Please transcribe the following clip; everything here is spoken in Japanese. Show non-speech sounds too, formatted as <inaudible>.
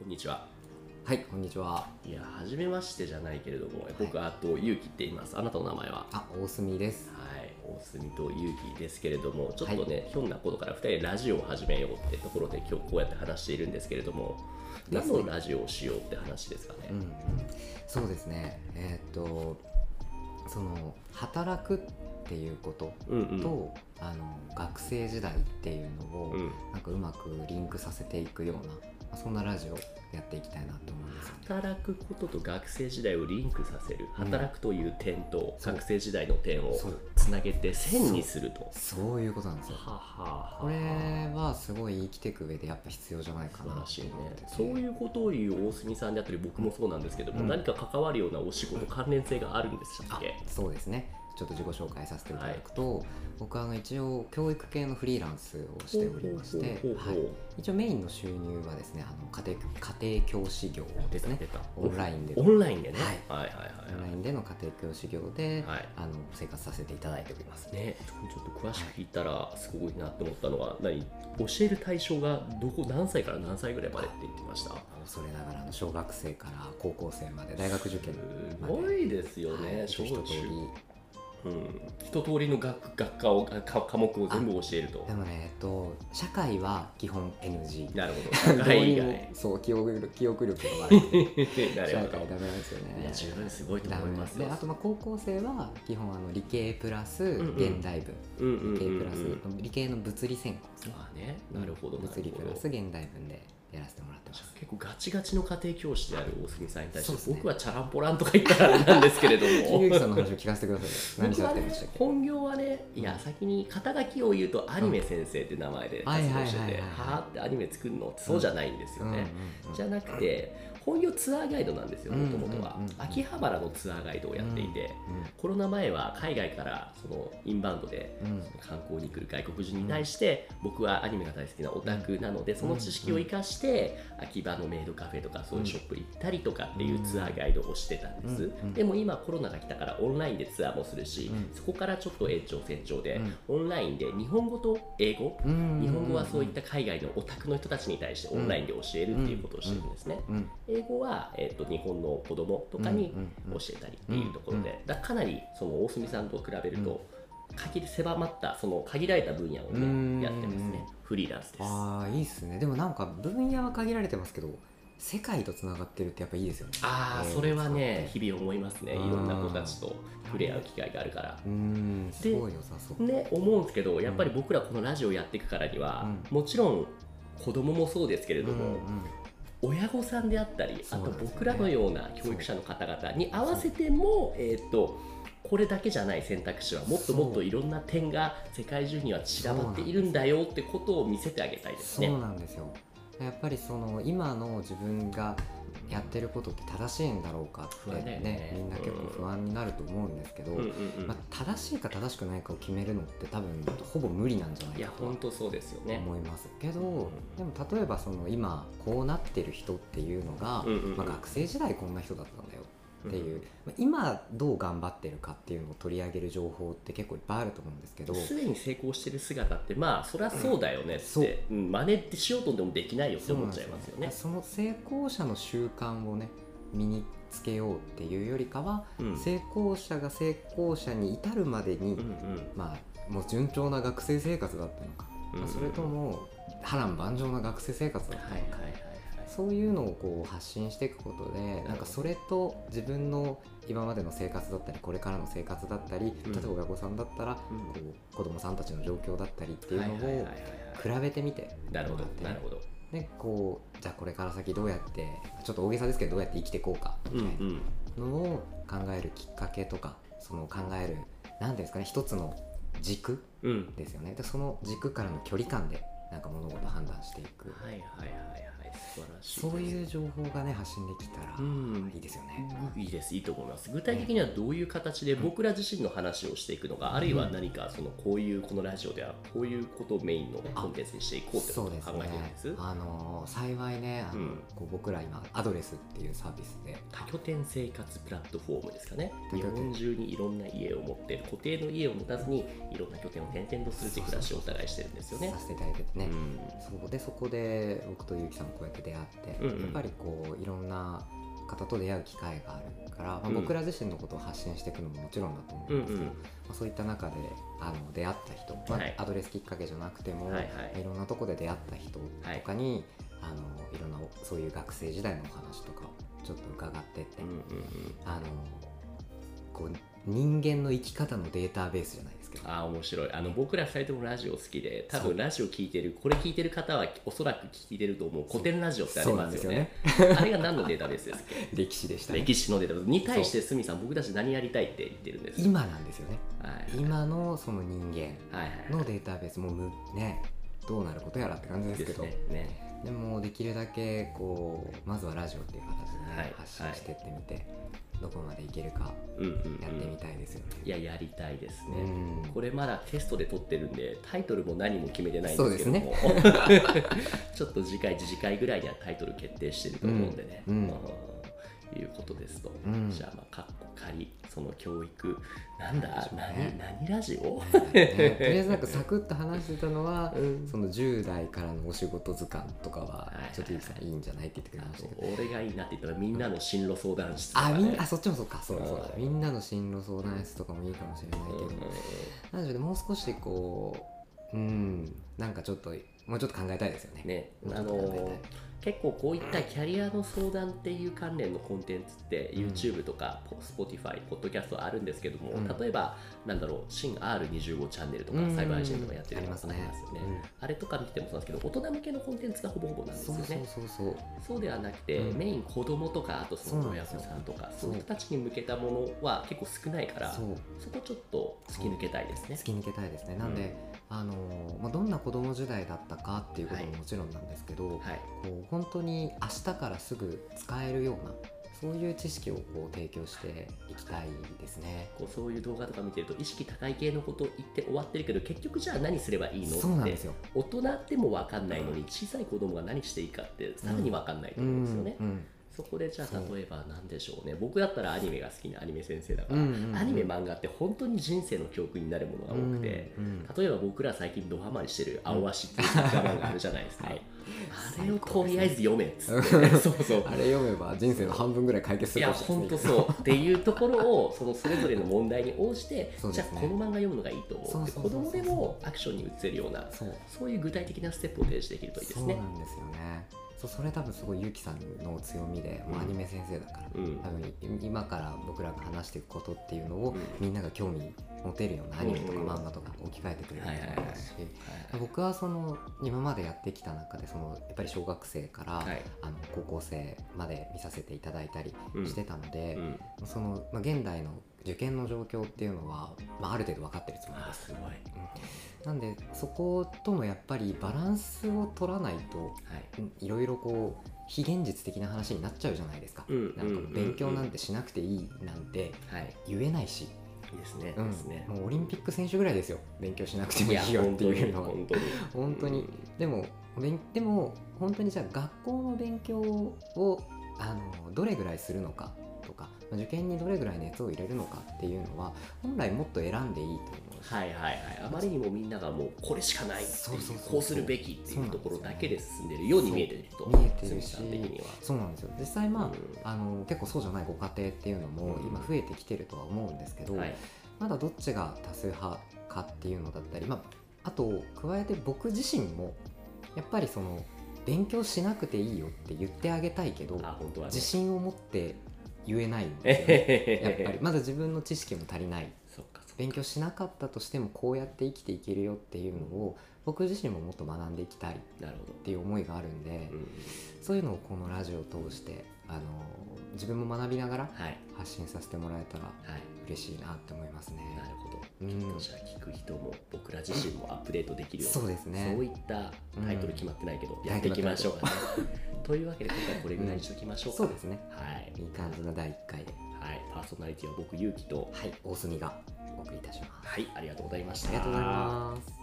こんにちは。はい、こんにちは。いや、初めましてじゃないけれども、僕はあとゆうきって言います。あなたの名前は？あ、大隅です。はい、大隅とゆうきですけれども、ちょっとね、ひょんなことから2人でラジオを始めようってところで、今日こうやって話しているんですけれども、何のラジオをしようって話ですかね？うん、うん、そうですね。えーっと、その働くっていうことと、うんうんあの学生時代っていうのを、うんなんかうまくリンクさせていくような、まあそんなラジオやっていきたいなと思うんですよね。働くことと学生時代をリンクさせる、うん。働くという点と学生時代の点をつなげて線にすると。そう。いうことなんですよ。はははこれはすごい生きていく上でやっぱ必要じゃないかなね。そういうことを言う大隅さんであったり僕もそうなんですけども、うん。何か関わるようなお仕事関連性があるんでしたっけそうですねちょっと自己紹介させていただくと、僕はあの一応教育系のフリーランスをしておりまして一応メインの収入はですねあの家庭家庭教師業ですね。オンラインでオンラインでね、はい。はいはいはいオンラインでの家庭教師業で、はい。あの生活させていただいております。ね、ちょっと詳しく聞いたらすごいなって思ったのは、何教える対象がどこ何歳から何歳ぐらいまでって言ってました？恐れながらの小学生から高校生まで大学受験すまで。ごいですよね、はい。小一通りうん、一通りの学学科をか科目を全部教えると。でもね、えっと、社会は基本 NG なるほど。そう記憶力記憶力が悪い。<laughs> 社会ダメなんですよね。いや十分す。ごいと思います。よであとまあ高校生は基本あの理系プラス現代文、うんうんうんうん理系プラス理系の物理専攻まあね。なるほど。物理プラス現代文でやらせてもらってます。結構ガチガチの家庭教師である大杉さんに対して、ね。僕はチャランポランとか言ったらあれなんですけれども。ゆうきさんの話を聞かせてください。よ何されてましたっけ本業はねいや先に肩書きを言うとアニメ先生って名前で活動しててはあってアニメ作るのってそうじゃないんですよね、じゃなくて本業ツアーガイドなんですよもともとはうんうんうん。うん秋葉原のツアーガイドをやっていて、コロナ前は海外からそのインバウンドでうん。うん観光に来る外国人に対して、僕はアニメが大好きなオタクなので、その知識を生かして、秋葉のメイドカフェとかそういうショップに行ったりとかっていうツアーガイドをしてたんです、うんうんでも今コロナが来たからオンラインでツアーもするし、うん。そこからちょっと延長線上で、オンラインで日本語と英語、うん。日本語はそういった海外のオタクの人たちに対してオンラインで教えるっていうことをしてるんですね、うん英語は、えー、と日本の子供とかにうんうんうん。教えたりっていうところで、だかなりその大隅さんと比べると、限り狭まったその限られた分野をね、うん。やってますね。フリーランスです。あああいいっすね。でもなんか分野は限られてますけど世界とつながってるってやっぱいいですよね。あー、えーそれはね日々思いますね。いうん。ろんな子たちと触れ合う機会があるから。うーん。すごい良さそう。ね思うんですけどやっぱり僕らこのラジオやっていくからには、もちろん子供もそうですけれども、うんうん親御さんであったり、あと僕らのような教育者の方々に合わせても、えー、とこれだけじゃない選択肢はもっともっといろんな点が世界中には散らばっているんだよってことを見せてあげたいですそうね。なんですよ。やっぱりその今の自分がやってることって正しいんだろうかってねね。みんな結構不安になると思うんですけど、うんうんうん。まあ、正しいか正しくないかを決めるのって多分ほぼ無理なんじゃないかと本当そうですよね。思いますけど、うんでも例えばその今こうなってる人っていうのが、うんうんうん。まあ、学生時代こんな人だったんだよっていう、まあ今どう頑張ってるかっていうのを取り上げる情報って結構いっぱいあると思うんですけど。すでに成功してる姿ってまあそりゃそうだよねって、そう。うん真似ってしようとでもできないよって思っちゃいますよね。その成功者の習慣をね身につけようっていうよりかは、うん。成功者が成功者に至るまでに、うんうん。まあもう順調な学生生活だったのか、うんまあそれとも波乱万丈な学生生活だったのか、はいはいはいはいそういうのをこう発信していくことでなんかそれと自分の今までの生活だったりこれからの生活だったり、うん。例えば親御さんだったら、うん。こう子供さんたちの状況だったりっていうのをはい比べてみてなるほどなるほど。でこうじゃあこれから先どうやってちょっと大げさですけどどうやって生きていこうかみたいうん。うんなのを考えるきっかけとかその考える何ていうんですかね一つの軸うん。ですよね。でその軸からの距離感でなんか物事を判断していく。はいはいはいはい素晴らしいそういう情報がね発信できたらうん。いいですよね。いいですいいと思います。具体的にはどういう形で僕ら自身の話をしていくのか、あるいは何かそのこういうこのラジオではこういうことをメインのコンテンツにしていこうってことを考えてるんです？あの幸いねあの、うん。こう僕ら今アドレスっていうサービスで。多拠点生活プラットフォームですかね。日本中にいろんな家を持って固定の家を持たずにいろんな拠点を転々とするっていう暮らしをお互いしてるんですよね。させていただいててね、うん。そうでそこで僕とゆうきさんもこうやって出会って、うんうん。やっぱりこういろんな方と出会う機会があるから、まあうん。僕ら自身のことを発信していくのももちろんだと思うんですけど、まあ、そういった中であの出会った人、まあはい。アドレスきっかけじゃなくても、はいはい。いろんなとこで出会った人とかに、あのいろんなそういう学生時代のお話とかちょっと伺ってって、うんうんうん。あのこう人間の生き方のデータベースじゃないですけど。あー面白い。あの僕ら2人ともラジオ好きで多分ラジオ聞いてるこれ聞いてる方はおそらく聞いてると思う古典ラジオってありますよね。あれが何のデータベースですっけ <laughs> 歴史でした。ね歴史のデータベース。に対して鷲見さん僕たち何やりたいって言ってるんです今なんですよね。はい。今のその人間はいはいのデータベース。もむねどうなることやらって感じですけど。ね。ねでもできるだけこうまずはラジオっていう形で、ねはい発信してってみて、どこまでいけるかうんうんうん。やってみたいですよね。いややりたいですね、うん。これまだテストで撮ってるんでタイトルも何も決めてないんですけども。<laughs> ちょっと次回次回ぐらいにはタイトル決定してると思うんでね、うん。うん。まあいうことですと、うん。じゃあまあカッコ仮その教育。なんだね。何何ラジオ、ねとりあえずなんかサクッと話してたのは、うん。その10代からのお仕事図鑑とかははいちょっとゆきさんいいんじゃないって言ってくれましたけど。俺がいいなって言ったらみんなの進路相談室とか、あね、みんあそっちもそうかそうだそうだ。うん。みんなの進路相談室とかもいいかもしれないけど、うん。うんなのでもう少しこううんなんかちょっともうちょっと考えたいですよね。ねあの結構こういったキャリアの相談っていう関連のコンテンツってうん。YouTube とか Spotify、ポッドキャストあるんですけども、うん。例えばなんだろう新 R25 チャンネルとかうん。サイバーエージェントがやってるのがあありますよね、うんあれとか見てもそうなんですけど大人向けのコンテンツがほぼほぼなんですそうそうよねそうそう。そうではなくて、うん。メイン子供とかあとその親御さんとかそそうういう人たちに向けたものは結構少ないからそこちょっと突き抜けたいですね。突き抜けたいですね。なんで、あのまあ、どんな子供時代だったかっていうことももちろんなんですけど、はいこう本当に明日からすぐ使えるようなそういう知識をこう提供していきたいですね。こうそういう動画とか見てると意識高い系のこと言って終わってるけど結局じゃあ何すればいいのって。大人でも分かんないのに小さい子供が何していいかってさらに分かんないと思うんですよね、うんそこでじゃあ例えば何でしょうね。僕だったらアニメが好きなアニメ先生だから、うんうんうん。アニメ漫画って本当に人生の教訓になるものが多くて、うんうん例えば僕ら最近ドハマりしてる「青足」っていう漫画あるじゃないですか、はい。あれをとりあえず読めっつって、<laughs> そうそう。あれ読めば人生の半分ぐらい解決すいやるかもしれない本当そう。っていうところをそのそれぞれの問題に応じて、ね。じゃあこの漫画読むのがいいと思う。そうで子供でもアクションに移せるようなそう。いう具体的なステップを提示できるといいですそうね。なんですよね。そうそれ多分すごいゆきさんの強みで、もうアニメ先生だから、うん。多分今から僕らが話していくことっていうのを、うん。みんなが興味持てるようなアニメとかうん。漫画とか置き換えてくれると思いますし、僕はその今までやってきた中でそのやっぱり小学生から、はい。あの高校生まで見させていただいたりうん。してたのでう、ん。その、まあ、現代の受験の状況っていうのは、まあ、ある程度分かってるつもりです。あす。ごい、はいなんでそことのやっぱりバランスを取らないとうんいろいろこう非現実的な話になっちゃうじゃないですか、うんなんかもう勉強なんてしなくていいなんてはい、言えないし、いいですね、うん。ですね。もうオリンピック選手ぐらいですよ。勉強しなくてもいやいいよっていうのは。本当に。本当に。でも勉でも本当にじゃあ学校の勉強をあのどれぐらいするのかとかまあ受験にどれぐらい熱を入れるのかっていうのは本来もっと選んでいいと思うし、はいはいはい、あまりにもみんながもうこれしかないこうするべきっていうところだけで進んでるように見えてると。見えてるしそうなんですよ。実際まあ,、うん。あの結構そうじゃないご家庭っていうのもうん。今増えてきてるとは思うんですけど、はい。まだどっちが多数派かっていうのだったり、まあ、あと加えて僕自身もやっぱりその勉強しなくていいよって言ってあげたいけどね。自信を持って言えないんですよね。やっぱりりまだ自分の知識も足りない。勉強しなかったとしてもこうやって生きていけるよっていうのを僕自身ももっと学んでいきたいっていう思いがあるんで、ど、うん、そういうのをこのラジオを通してあの自分も学びながらはい。発信させてもらえたらはい嬉しいなって思いますね。なるほど、うんじゃあ聞く人も僕ら自身もアップデートできるようそうですねそういったタイトル決まってないけど、うんやっていきましょうかね。というわけで今回これぐらいにしておきましょうか。そうですね。はい、いい感じの第1回で、はい、パーソナリティは僕、ゆうきと、はい、大隅がお送りいたします。はい、ありがとうございました。ありがとうございます。